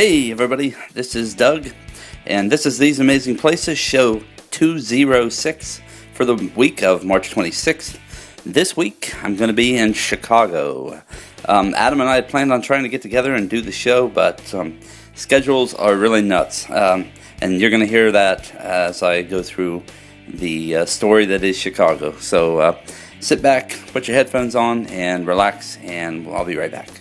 Hey, everybody, this is Doug, and this is These Amazing Places, show 206 for the week of March 26th. This week, I'm going to be in Chicago. Um, Adam and I had planned on trying to get together and do the show, but um, schedules are really nuts. Um, and you're going to hear that as I go through the uh, story that is Chicago. So uh, sit back, put your headphones on, and relax, and I'll be right back.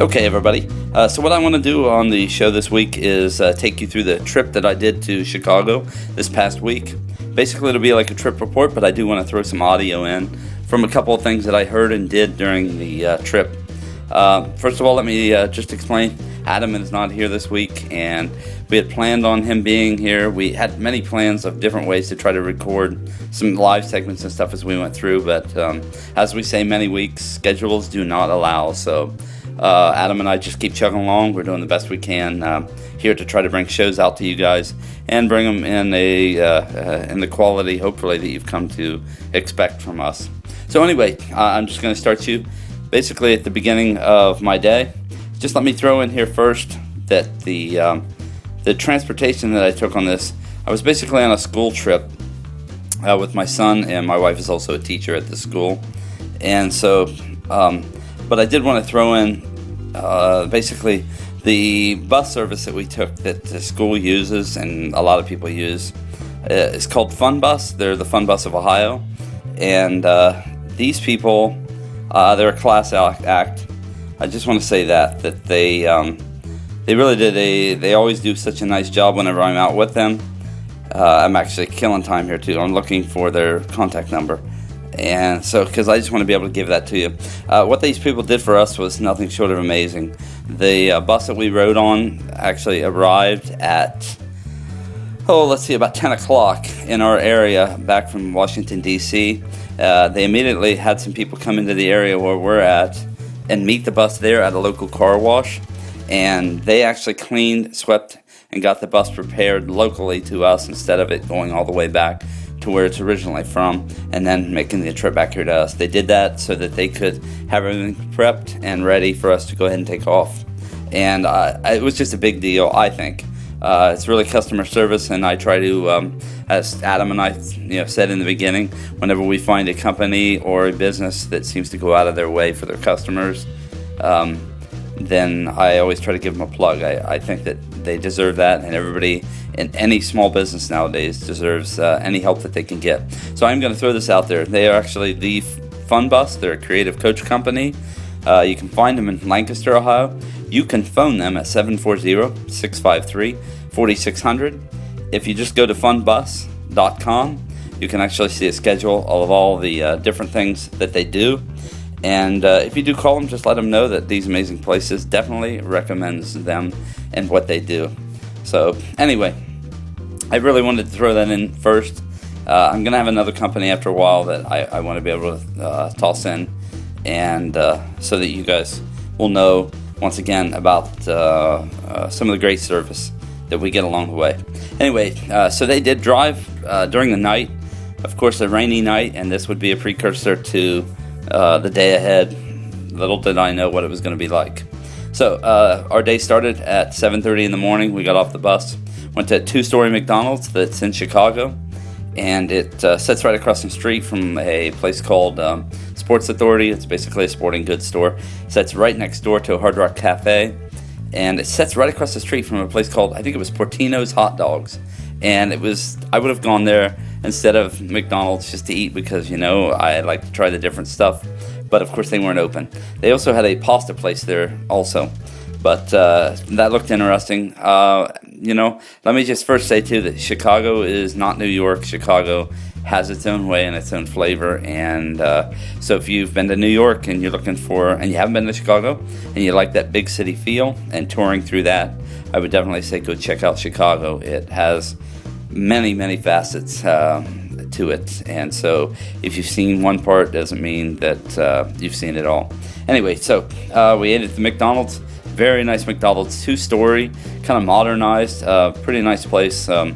Okay, everybody. Uh, so, what I want to do on the show this week is uh, take you through the trip that I did to Chicago this past week. Basically, it'll be like a trip report, but I do want to throw some audio in from a couple of things that I heard and did during the uh, trip. Uh, first of all, let me uh, just explain Adam is not here this week, and we had planned on him being here. We had many plans of different ways to try to record some live segments and stuff as we went through, but um, as we say many weeks, schedules do not allow. So, uh, Adam and I just keep chugging along. We're doing the best we can uh, here to try to bring shows out to you guys and bring them in a uh, uh in the quality, hopefully, that you've come to expect from us. So anyway, I'm just going to start you basically at the beginning of my day. Just let me throw in here first that the um, the transportation that I took on this, I was basically on a school trip uh, with my son, and my wife is also a teacher at the school, and so. Um, but I did want to throw in uh, basically the bus service that we took that the school uses and a lot of people use. Uh, it's called Fun Bus. They're the Fun Bus of Ohio, and uh, these people, uh, they're a class act. I just want to say that that they um, they really did a they always do such a nice job whenever I'm out with them. Uh, I'm actually killing time here too. I'm looking for their contact number. And so, because I just want to be able to give that to you. Uh, what these people did for us was nothing short of amazing. The uh, bus that we rode on actually arrived at, oh, let's see, about 10 o'clock in our area back from Washington, D.C. Uh, they immediately had some people come into the area where we're at and meet the bus there at a local car wash. And they actually cleaned, swept, and got the bus prepared locally to us instead of it going all the way back to where it's originally from and then making the trip back here to us. They did that so that they could have everything prepped and ready for us to go ahead and take off. And uh, it was just a big deal, I think. Uh, it's really customer service, and I try to, um, as Adam and I, you know, said in the beginning, whenever we find a company or a business that seems to go out of their way for their customers, um, then I always try to give them a plug. I, I think that they deserve that, and everybody in any small business nowadays deserves uh, any help that they can get. So I'm going to throw this out there. They are actually the Fun Bus. They're a creative coach company. Uh, you can find them in Lancaster, Ohio. You can phone them at 740 653 4600. If you just go to funbus.com, you can actually see a schedule of all the uh, different things that they do. And uh, if you do call them, just let them know that these amazing places definitely recommends them and what they do. So anyway, I really wanted to throw that in first. Uh, I'm gonna have another company after a while that I, I want to be able to uh, toss in, and uh, so that you guys will know once again about uh, uh, some of the great service that we get along the way. Anyway, so they did drive during the night. Of course, a rainy night, and this would be a precursor to the day ahead. Little did I know what it was going to be like. So uh, our day started at 7:30 in the morning. We got off the bus, went to two-story McDonald's that's in Chicago, and it uh, sits right across the street from a place called um, Sports Authority. It's basically a sporting goods store. It sits right next door to a Hard Rock Cafe, and it sits right across the street from a place called I think it was Portillo's Hot Dogs, and it was I would have gone there instead of McDonald's just to eat because you know I like to try the different stuff but of course they weren't open. They also had a pasta place there also, but uh, that looked interesting. Uh, you know, let me just first say too that Chicago is not New York. Chicago has its own way and its own flavor, and uh, so if you've been to New York and you're looking for, and you haven't been to Chicago, and you like that big city feel and touring through that, I would definitely say go check out Chicago. It has many, many facets. Um, to it. And so if you've seen one part, doesn't mean that uh, you've seen it all. Anyway, so uh, we ate at the McDonald's. Very nice McDonald's, two story, kind of modernized, uh, pretty nice place, um,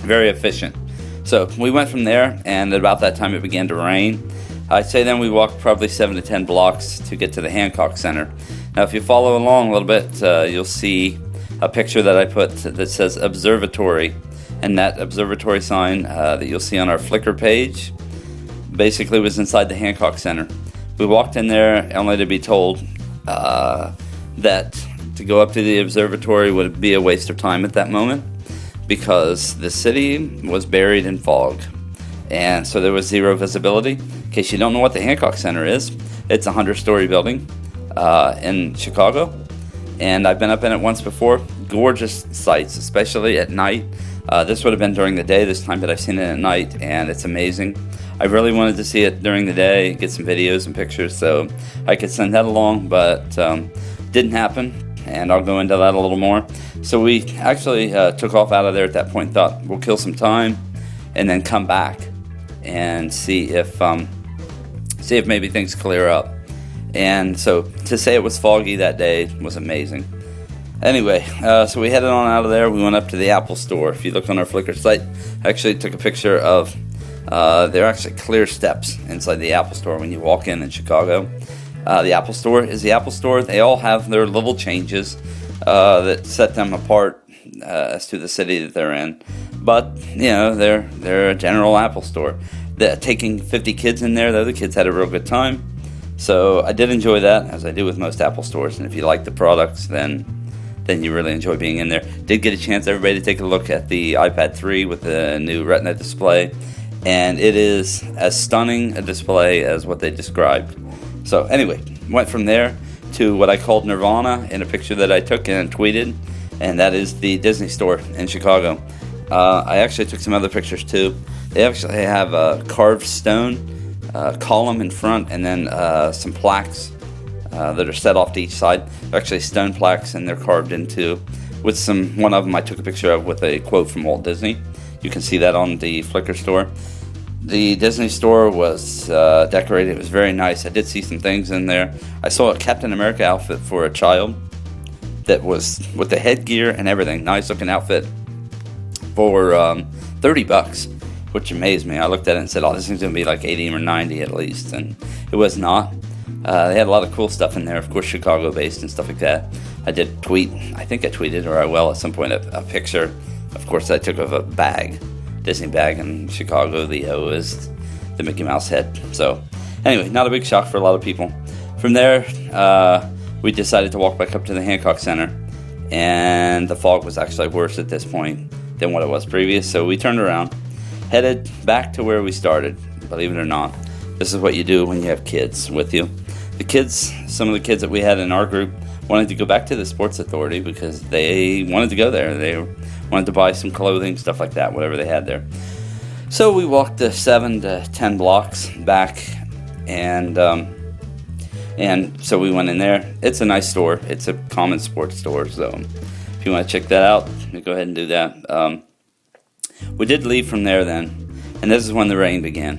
very efficient. So we went from there, and at about that time it began to rain. I'd say then we walked probably seven to ten blocks to get to the Hancock Center. Now, if you follow along a little bit, uh, you'll see a picture that I put that says observatory, and that observatory sign uh, that you'll see on our Flickr page basically was inside the Hancock Center. We walked in there only to be told uh, that to go up to the observatory would be a waste of time at that moment because the city was buried in fog. And so there was zero visibility. In case you don't know what the Hancock Center is, it's a 100 story building uh, in Chicago and I've been up in it once before. Gorgeous sights, especially at night. Uh, this would have been during the day this time, but I've seen it at night, and it's amazing. I really wanted to see it during the day, get some videos and pictures, so I could send that along, but um, didn't happen, and I'll go into that a little more. So we actually uh, took off out of there at that point. Thought we'll kill some time, and then come back and see if um, see if maybe things clear up. And so to say it was foggy that day was amazing. Anyway, uh, so we headed on out of there. We went up to the Apple store. If you look on our Flickr site, I actually took a picture of. Uh, there are actually clear steps inside the Apple store when you walk in in Chicago. Uh, the Apple store is the Apple store. They all have their little changes uh, that set them apart uh, as to the city that they're in. But you know, they're they're a general Apple store. They're taking 50 kids in there, though, the kids had a real good time. So I did enjoy that, as I do with most Apple stores. And if you like the products, then then you really enjoy being in there. Did get a chance, everybody, to take a look at the iPad 3 with the new Retina display, and it is as stunning a display as what they described. So anyway, went from there to what I called Nirvana in a picture that I took and tweeted, and that is the Disney store in Chicago. Uh, I actually took some other pictures too. They actually have a carved stone uh, column in front and then uh, some plaques uh, that are set off to each side. They're actually stone plaques and they're carved into with some. One of them I took a picture of with a quote from Walt Disney. You can see that on the Flickr store. The Disney store was uh, decorated. It was very nice. I did see some things in there. I saw a Captain America outfit for a child that was with the headgear and everything. Nice looking outfit for um, 30 bucks which amazed me. I looked at it and said, "Oh, this thing's gonna be like 80 or 90 at least," and it was not. Uh, they had a lot of cool stuff in there, of course, Chicago-based and stuff like that. I did tweet, I think I tweeted, or I will at some point, a, a picture. Of course, I took of a bag, Disney bag in Chicago. The O is the Mickey Mouse head. So, anyway, not a big shock for a lot of people. From there, uh, we decided to walk back up to the Hancock Center, and the fog was actually worse at this point than what it was previous. So we turned around headed back to where we started. Believe it or not, this is what you do when you have kids with you. The kids, some of the kids that we had in our group, wanted to go back to the Sports Authority because they wanted to go there. They wanted to buy some clothing, stuff like that, whatever they had there. So we walked the seven to ten blocks back, and um, and so we went in there. It's a nice store. It's a common sports store. So if you want to check that out, go ahead and do that. Um, we did leave from there then, and this is when the rain began.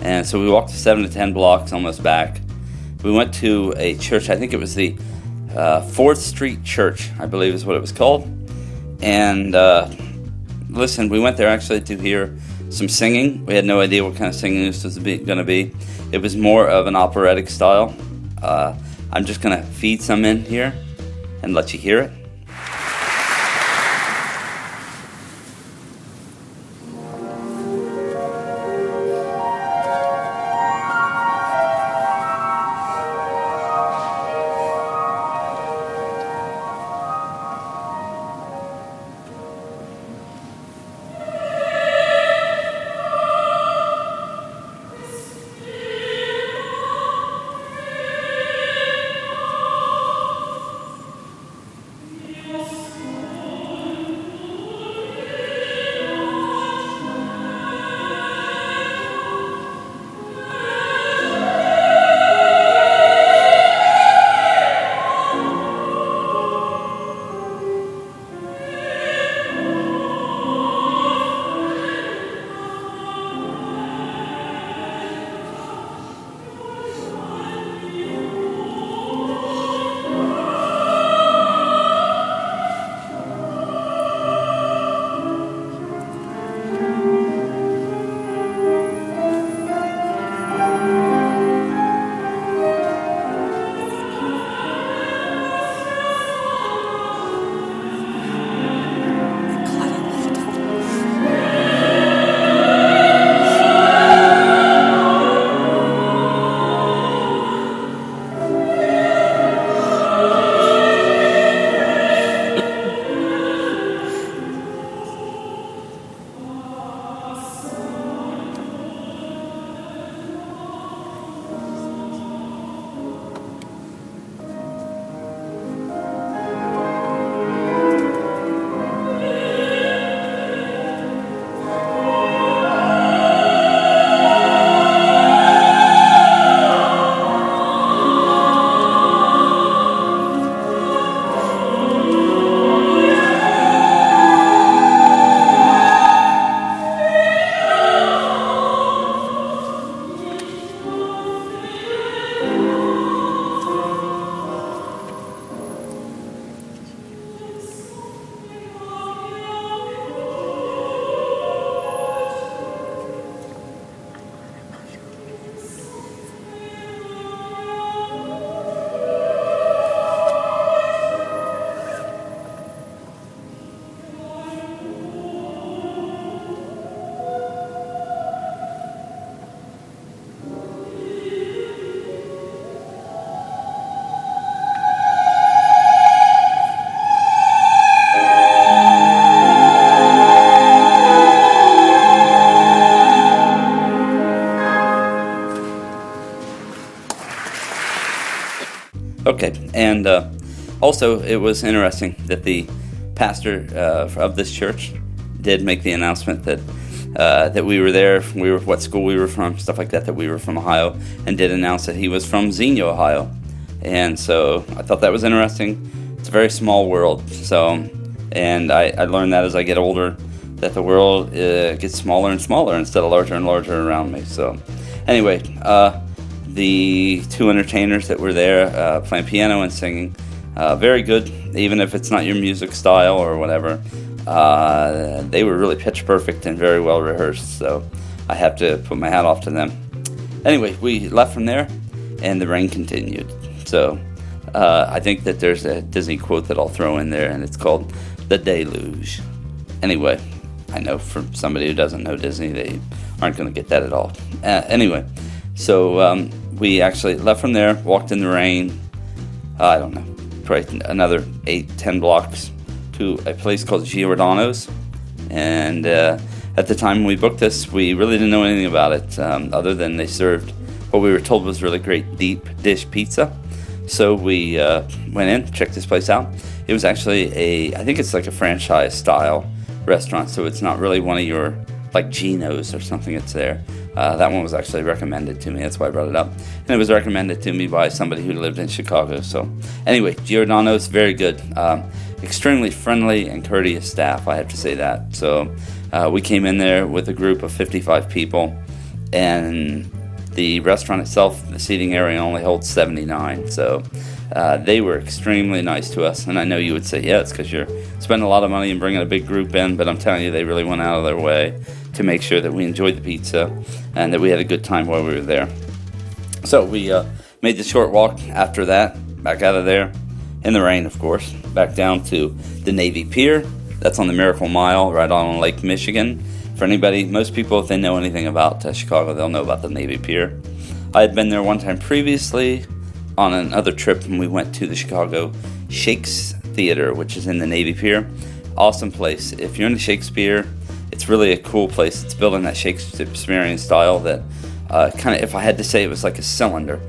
And so we walked seven to ten blocks almost back. We went to a church, I think it was the uh, Fourth Street Church, I believe is what it was called. And uh, listen, we went there actually to hear some singing. We had no idea what kind of singing this was going to be. It was more of an operatic style. Uh, I'm just going to feed some in here and let you hear it. Okay, and uh, also it was interesting that the pastor uh, of this church did make the announcement that uh, that we were there, we were what school we were from, stuff like that, that we were from Ohio, and did announce that he was from Xenia, Ohio. And so I thought that was interesting. It's a very small world, so and I, I learned that as I get older, that the world uh, gets smaller and smaller instead of larger and larger around me. So anyway, uh, the two entertainers that were there uh, playing piano and singing, uh, very good, even if it's not your music style or whatever. Uh, they were really pitch perfect and very well rehearsed, so I have to put my hat off to them. Anyway, we left from there, and the rain continued. So uh, I think that there's a Disney quote that I'll throw in there, and it's called "The Deluge." Anyway, I know from somebody who doesn't know Disney, they aren't going to get that at all. Uh, anyway, so um, we actually left from there, walked in the rain. Uh, I don't know, probably another eight, ten blocks to a place called Giordano's. And uh, at the time we booked this, we really didn't know anything about it, um, other than they served what we were told was really great deep dish pizza. So we uh, went in, checked this place out. It was actually a, I think it's like a franchise style restaurant, so it's not really one of your like Gino's or something that's there. Uh, that one was actually recommended to me. That's why I brought it up. And it was recommended to me by somebody who lived in Chicago. So, anyway, Giordano's very good. Um, extremely friendly and courteous staff, I have to say that. So, uh, we came in there with a group of 55 people, and the restaurant itself, the seating area only holds 79. So, uh, they were extremely nice to us. And I know you would say, yeah, it's because you're spending a lot of money and bringing a big group in, but I'm telling you, they really went out of their way to make sure that we enjoyed the pizza and that we had a good time while we were there. So we uh, made the short walk after that, back out of there, in the rain, of course, back down to the Navy Pier. That's on the Miracle Mile, right on Lake Michigan. For anybody, most people, if they know anything about uh, Chicago, they'll know about the Navy Pier. I had been there one time previously on another trip, and we went to the Chicago Shakes Theater, which is in the Navy Pier. Awesome place. If you're into Shakespeare, it's really a cool place. It's built in that Shakespearean style that uh, kind of, if I had to say, it was like a cylinder.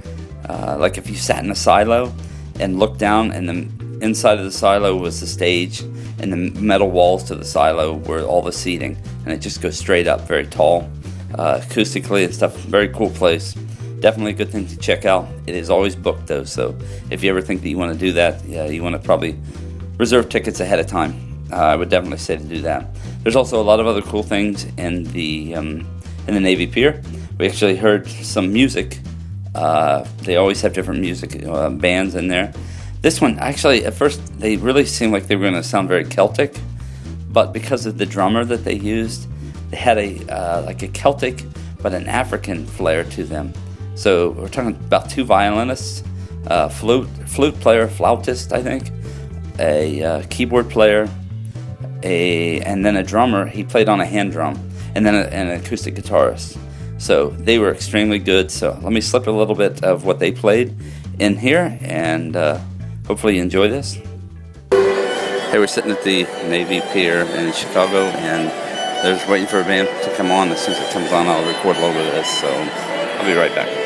Uh, like if you sat in a silo and looked down, and the inside of the silo was the stage, and the metal walls to the silo were all the seating, and it just goes straight up, very tall, uh, acoustically and stuff. Very cool place. Definitely a good thing to check out. It is always booked though, so if you ever think that you want to do that, yeah, you want to probably reserve tickets ahead of time. Uh, I would definitely say to do that. There's also a lot of other cool things in the um, in the Navy Pier. We actually heard some music. Uh, they always have different music uh, bands in there. This one, actually, at first they really seemed like they were going to sound very Celtic, but because of the drummer that they used, they had a uh, like a Celtic but an African flair to them. So we're talking about two violinists, uh, flute flute player, flautist, I think, a uh, keyboard player, a and then a drummer. He played on a hand drum, and then a, an acoustic guitarist. So they were extremely good. So let me slip a little bit of what they played in here, and uh, hopefully you enjoy this. Hey, we're sitting at the Navy Pier in Chicago, and they're just waiting for a band to come on. As soon as it comes on, I'll record a little bit of this. So I'll be right back.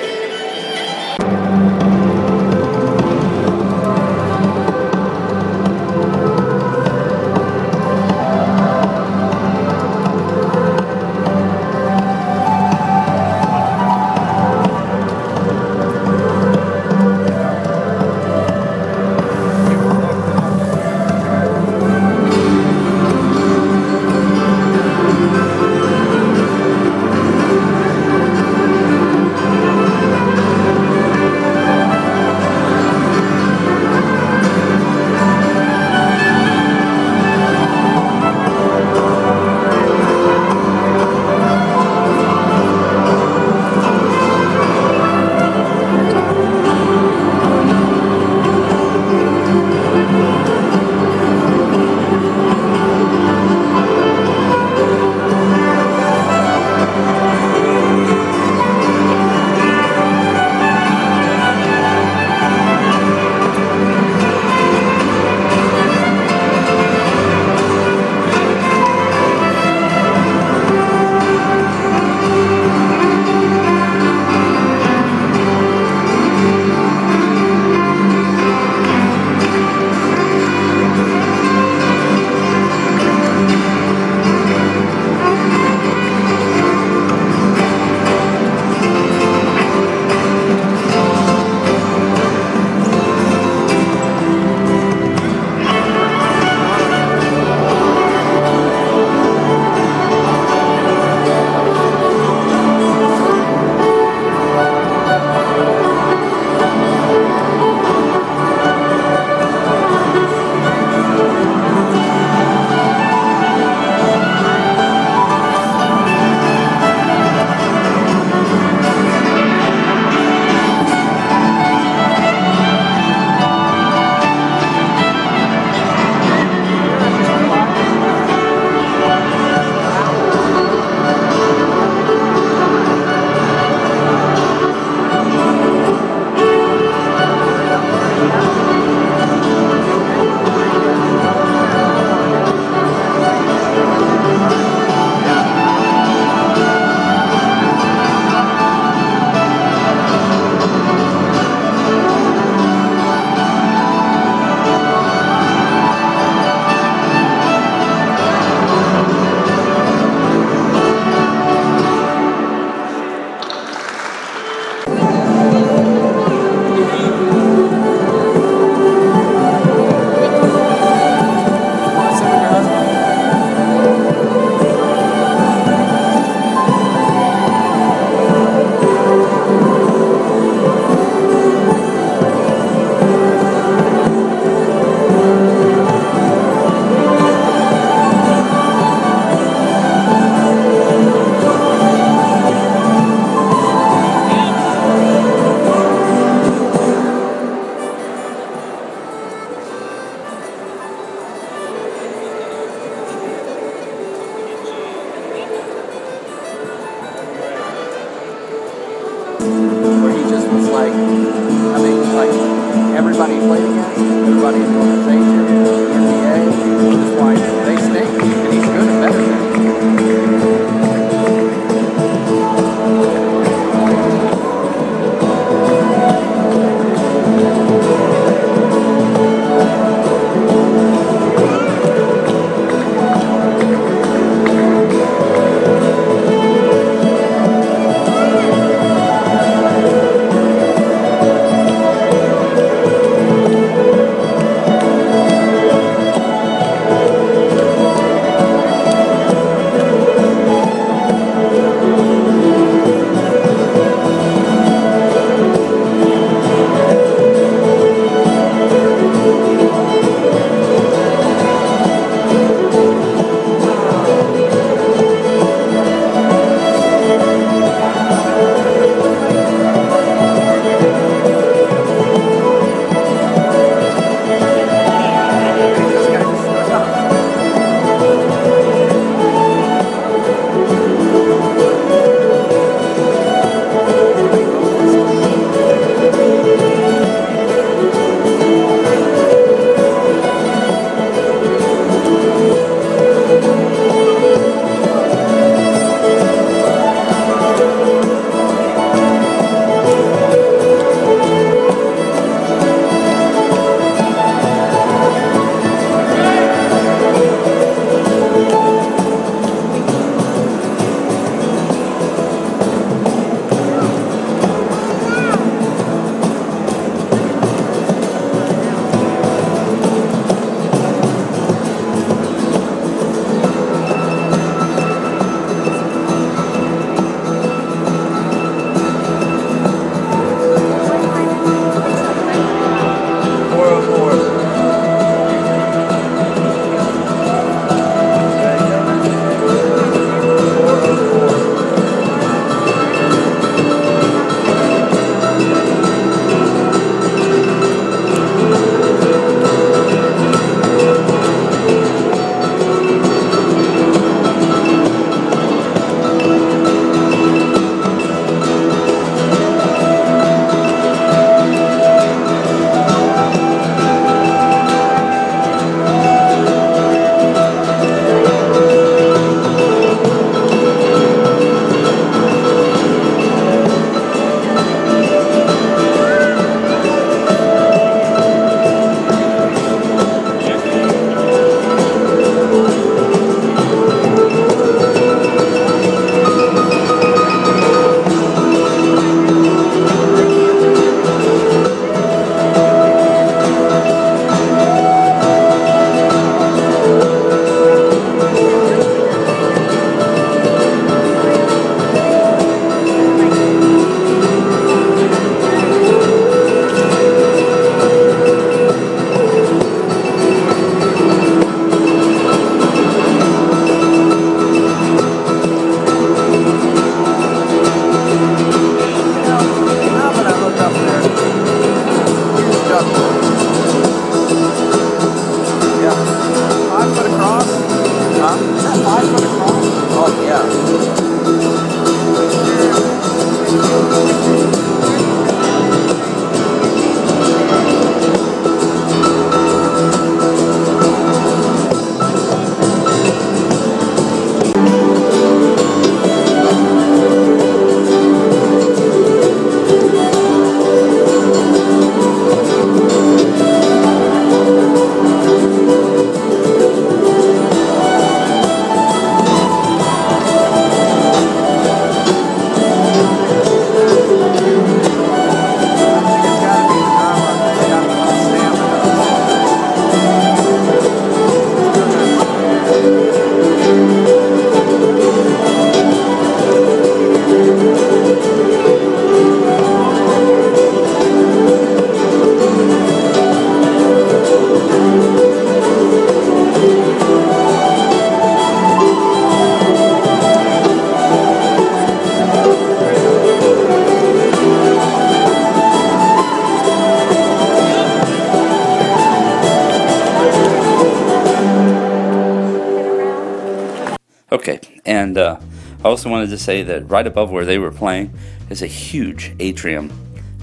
Okay, and uh, I also wanted to say that right above where they were playing is a huge atrium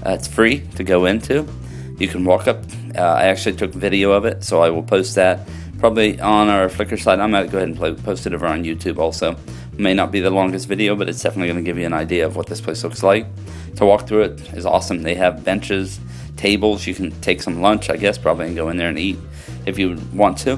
Uh, it's free to go into. You can walk up. Uh, I actually took video of it, so I will post that probably on our Flickr site. I might go ahead and play, post it over on YouTube also. May not be the longest video, but it's definitely going to give you an idea of what this place looks like. To walk through it is awesome. They have benches, tables. You can take some lunch, I guess, probably, and go in there and eat if you want to.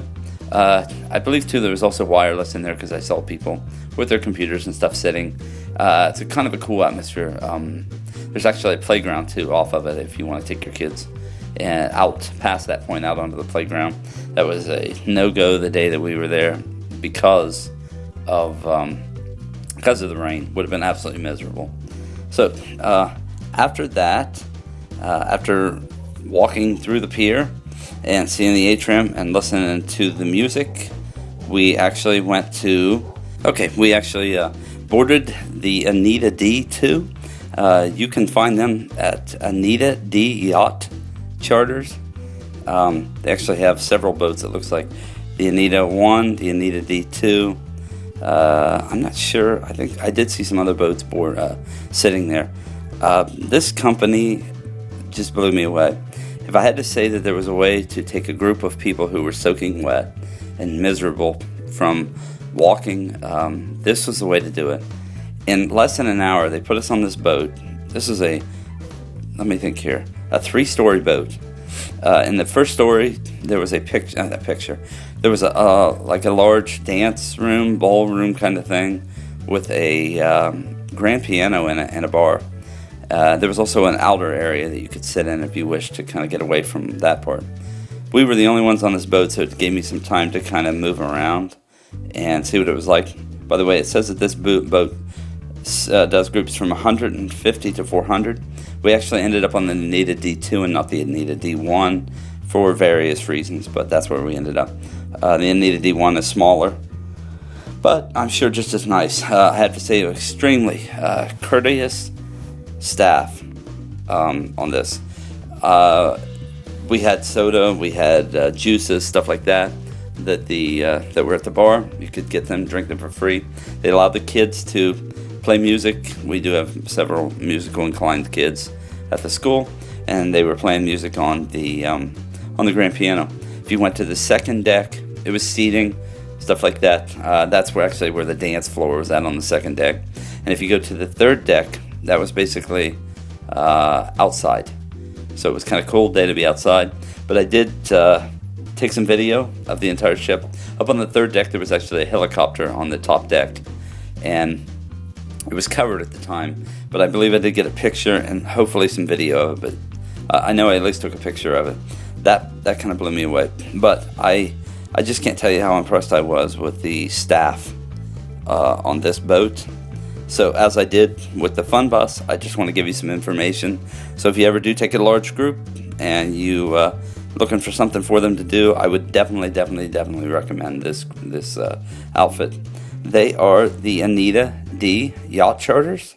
Uh, I believe too there was also wireless in there because I saw people with their computers and stuff sitting. Uh, it's a kind of a cool atmosphere. Um, there's actually a playground too off of it if you want to take your kids and out past that point out onto the playground. That was a no go the day that we were there because of um, because of the rain. Would have been absolutely miserable. So uh, after that, uh, after walking through the pier and seeing the atrium and listening to the music, we actually went to. Okay, we actually uh, boarded the Anita Dee 2. Uh, you can find them at Anita Dee Yacht Charters. Um, they actually have several boats. It looks like the Anita 1, the Anita Dee 2. Uh, I'm not sure. I think I did see some other boats board, uh, sitting there. Uh, this company just blew me away. If I had to say that there was a way to take a group of people who were soaking wet and miserable from walking, um, this was the way to do it. In less than an hour, they put us on this boat. This is a, let me think here, a three story boat. Uh, in the first story, there was a picture. Uh, that picture. There was a uh, like a large dance room, ballroom kind of thing, with a um, grand piano in it and a bar. Uh, there was also an outer area that you could sit in if you wished to kind of get away from that part. We were the only ones on this boat, so it gave me some time to kind of move around and see what it was like. By the way, it says that this boat uh, does groups from 150 to 400. We actually ended up on the Anita Dee 2 and not the Anita Dee 1 for various reasons, but that's where we ended up. Uh, the Anita Dee 1 is smaller, but I'm sure just as nice. Uh, I have to say, extremely uh, courteous staff um, on this. Uh, we had soda, we had uh, juices, stuff like that. That the uh, that were at the bar, you could get them, drink them for free. They allowed the kids to play music. We do have several musical inclined kids at the school, and they were playing music on the um, on the grand piano. If you went to the second deck, it was seating, stuff like that. Uh, that's where actually where the dance floor was at on the second deck. And if you go to the third deck, that was basically uh, outside. So it was kind of cool day to be outside. But I did uh, take some video of the entire ship. Up on the third deck, there was actually a helicopter on the top deck, and it was covered at the time. But I believe I did get a picture and hopefully some video of it. I know I at least took a picture of it. That that kind of blew me away. But I I just can't tell you how impressed I was with the staff uh, on this boat so, as I did with the Fun Bus, I just want to give you some information. So, if you ever do take a large group and you uh, looking for something for them to do, I would definitely, definitely, definitely recommend this this uh, outfit. They are the Anita Dee Yacht Charters,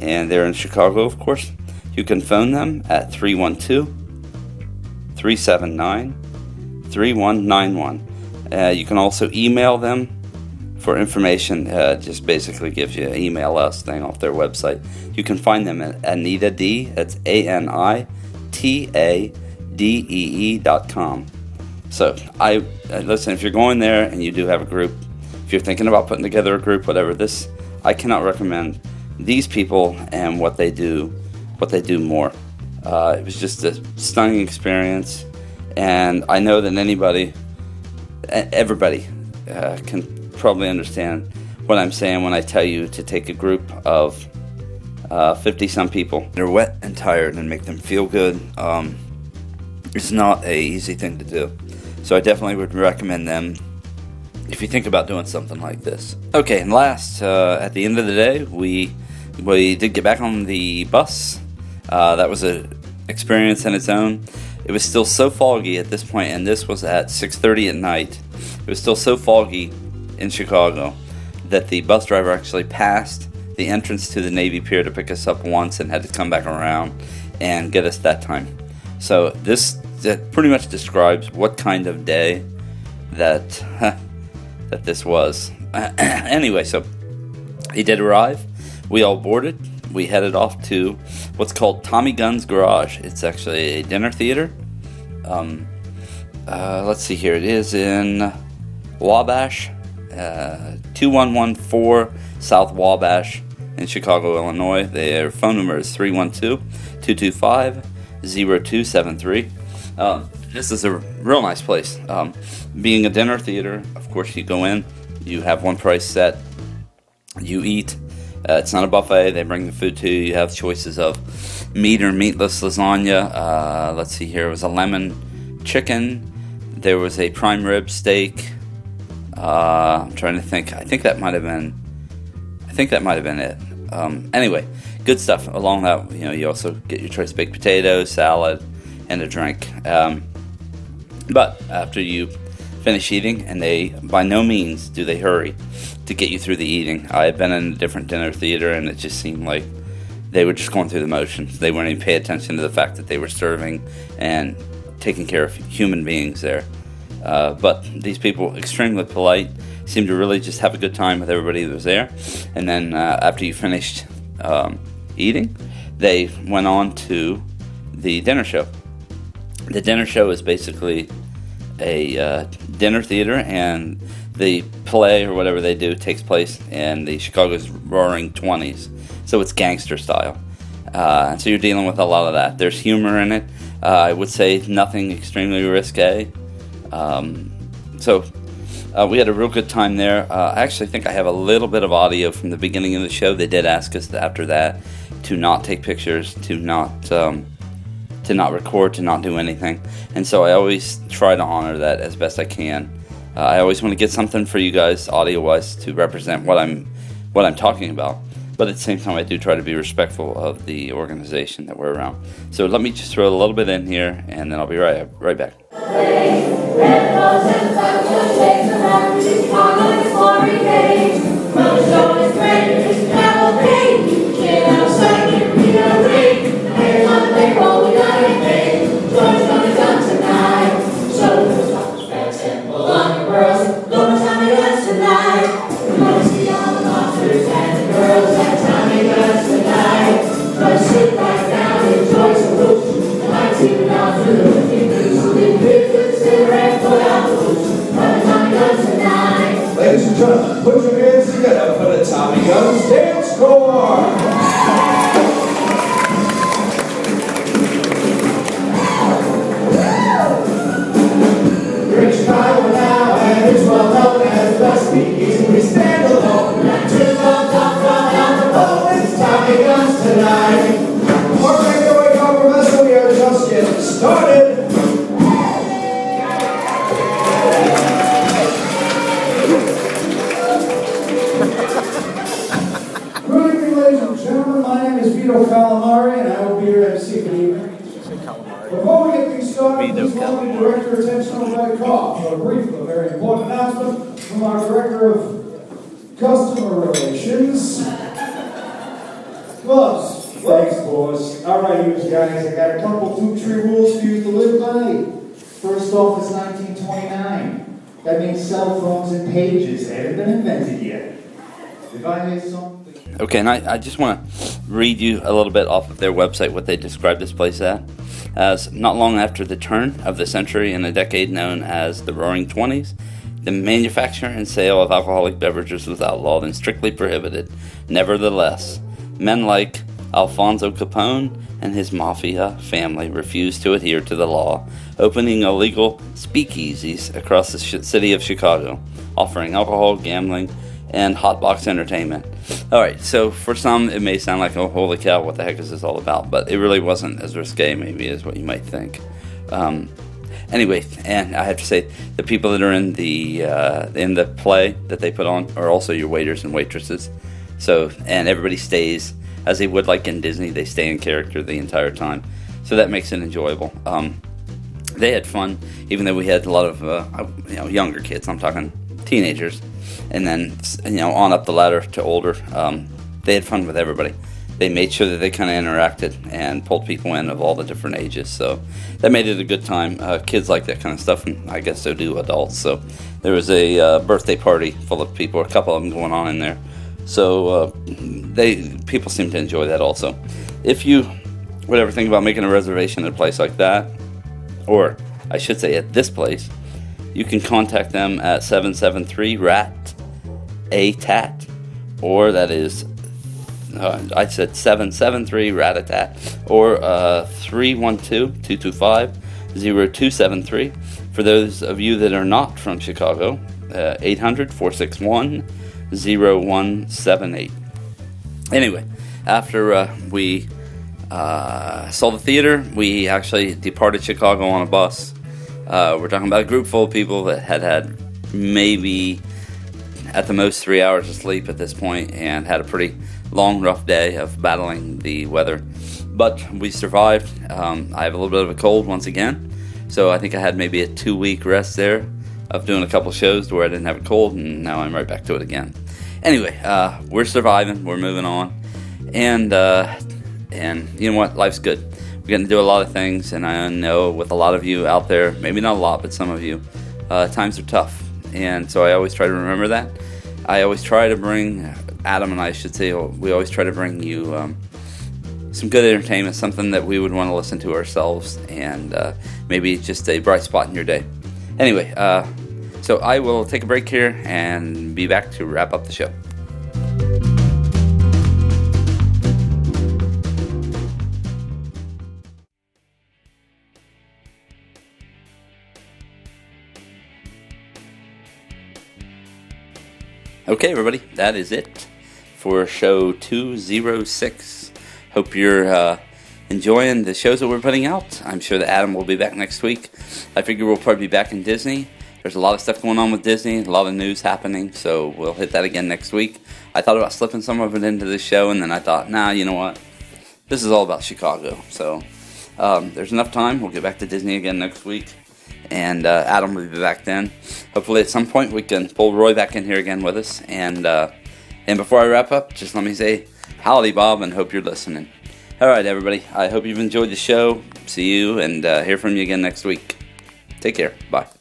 and they're in Chicago, of course. You can phone them at 312 379 3191. Uh, you can also email them for information, uh, just basically gives you an email us thing off their website. You can find them at Anita Dee. That's A N I T A D E E dot com. So I uh, listen. If you're going there and you do have a group, if you're thinking about putting together a group, whatever this, I cannot recommend these people and what they do, what they do more. Uh, it was just a stunning experience, and I know that anybody, everybody, uh, can probably understand what I'm saying when I tell you to take a group of 50 uh, some people. They're wet and tired and make them feel good. Um, it's not a easy thing to do. So I definitely would recommend them if you think about doing something like this. Okay, and last, uh, at the end of the day, we we did get back on the bus. Uh, that was an experience in its own. It was still so foggy at this point, and this was at 6:30 at night. It was still so foggy in Chicago that the bus driver actually passed the entrance to the Navy Pier to pick us up once and had to come back around and get us that time. So this that pretty much describes what kind of day that that this was. anyway, so he did arrive. We all boarded. we headed off to what's called Tommy Gun's Garage. It's actually a dinner theater. Um, uh, let's see here. It is in Wabash, uh, 2114 South Wabash in Chicago, Illinois. Their phone number is 312 225 0273. Um, this is a real nice place. Um, being a dinner theater, of course, you go in, you have one price set, you eat. Uh, it's not a buffet. They bring the food to you. You have choices of meat or meatless lasagna. Uh, let's see here. It was a lemon chicken. There was a prime rib steak. Uh, I'm trying to think. I think that might have been. I think that might have been it. Um, anyway, good stuff. Along that, you know, you also get your choice of baked potatoes, salad, and a drink. Um, but after you finish eating, and they by no means do they hurry to get you through the eating. I had been in a different dinner theater, and it just seemed like they were just going through the motions. They weren't even paying attention to the fact that they were serving and taking care of human beings there. Uh, but these people, extremely polite, seemed to really just have a good time with everybody that was there. And then uh, after you finished um, eating, they went on to the dinner show. The dinner show is basically a uh, dinner theater, and the play or whatever they do takes place in the Chicago's Roaring Twenties, so it's gangster style. Uh, so you're dealing with a lot of that. There's humor in it. Uh, I would say nothing extremely risque. Um, so uh, we had a real good time there. Uh, I actually think I have a little bit of audio from the beginning of the show. They did ask us after that to not take pictures, to not um, to not record, to not do anything. And so I always try to honor that as best I can. Uh, I always want to get something for you guys, audio wise, to represent what I'm what I'm talking about. But at the same time, I do try to be respectful of the organization that we're around. So let me just throw a little bit in here, and then I'll be right right back. Ladies and gentlemen, put your hands together Okay, and I, I just want to read you a little bit off of their website what they describe this place at. As not long after the turn of the century in a decade known as the Roaring Twenties, the manufacture and sale of alcoholic beverages was outlawed and strictly prohibited. Nevertheless, men like Alfonso Capone and his mafia family refused to adhere to the law, opening illegal speakeasies across the city of Chicago, offering alcohol, gambling, and hotbox entertainment. All right, so for some, it may sound like, oh, holy cow, what the heck is this all about? But it really wasn't as risque, maybe, as what you might think. Um, anyway, and I have to say, the people that are in the uh, in the play that they put on are also your waiters and waitresses. So, and everybody stays as they would like in Disney. They stay in character the entire time, so that makes it enjoyable. Um, they had fun, even though we had a lot of uh, you know younger kids. I'm talking teenagers, and then you know on up the ladder to older. Um, they had fun with everybody. They made sure that they kind of interacted and pulled people in of all the different ages. So that made it a good time. Uh, kids like that kind of stuff, and I guess so do adults. So there was a uh, birthday party full of people, a couple of them going on in there. So uh, they people seem to enjoy that also. If you would ever think about making a reservation at a place like that, or I should say at this place, you can contact them at 773 RAT A TAT, or that is, uh, I said 773 RAT A TAT, or uh, 312 225 0273. For those of you that are not from Chicago, uh, 800 461 0178. Anyway, after uh, we uh, saw the theater, we actually departed Chicago on a bus. Uh, we're talking about a group full of people that had had maybe at the most three hours of sleep at this point and had a pretty long, rough day of battling the weather. But we survived. Um, I have a little bit of a cold once again, so I think I had maybe a two week rest there of doing a couple shows to where I didn't have a cold, and now I'm right back to it again. Anyway, uh, we're surviving. We're moving on, and uh, and you know what? Life's good. We're getting to do a lot of things, and I know with a lot of you out there, maybe not a lot, but some of you, uh, times are tough, and so I always try to remember that. I always try to bring Adam and I should say we always try to bring you um, some good entertainment, something that we would want to listen to ourselves, and uh, maybe just a bright spot in your day. Anyway, uh, so I will take a break here and be back to wrap up the show. Okay, everybody, that is it for show 206. Hope you're uh, enjoying the shows that we're putting out. I'm sure that Adam will be back next week. I figure we'll probably be back in Disney. There's a lot of stuff going on with Disney, a lot of news happening, so we'll hit that again next week. I thought about slipping some of it into this show, and then I thought, nah, you know what? This is all about Chicago. So um, there's enough time. We'll get back to Disney again next week and uh, Adam will be back then. Hopefully, at some point, we can pull Roy back in here again with us. And uh, and before I wrap up, just let me say howdy, Bob, and hope you're listening. All right, everybody. I hope you've enjoyed the show. See you and uh, hear from you again next week. Take care. Bye.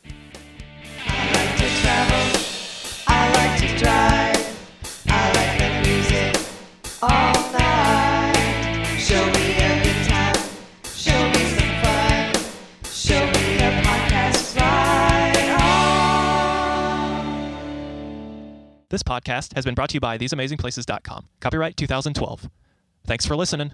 This podcast has been brought to you by theseamazingplaces.com. Copyright 2012. Thanks for listening.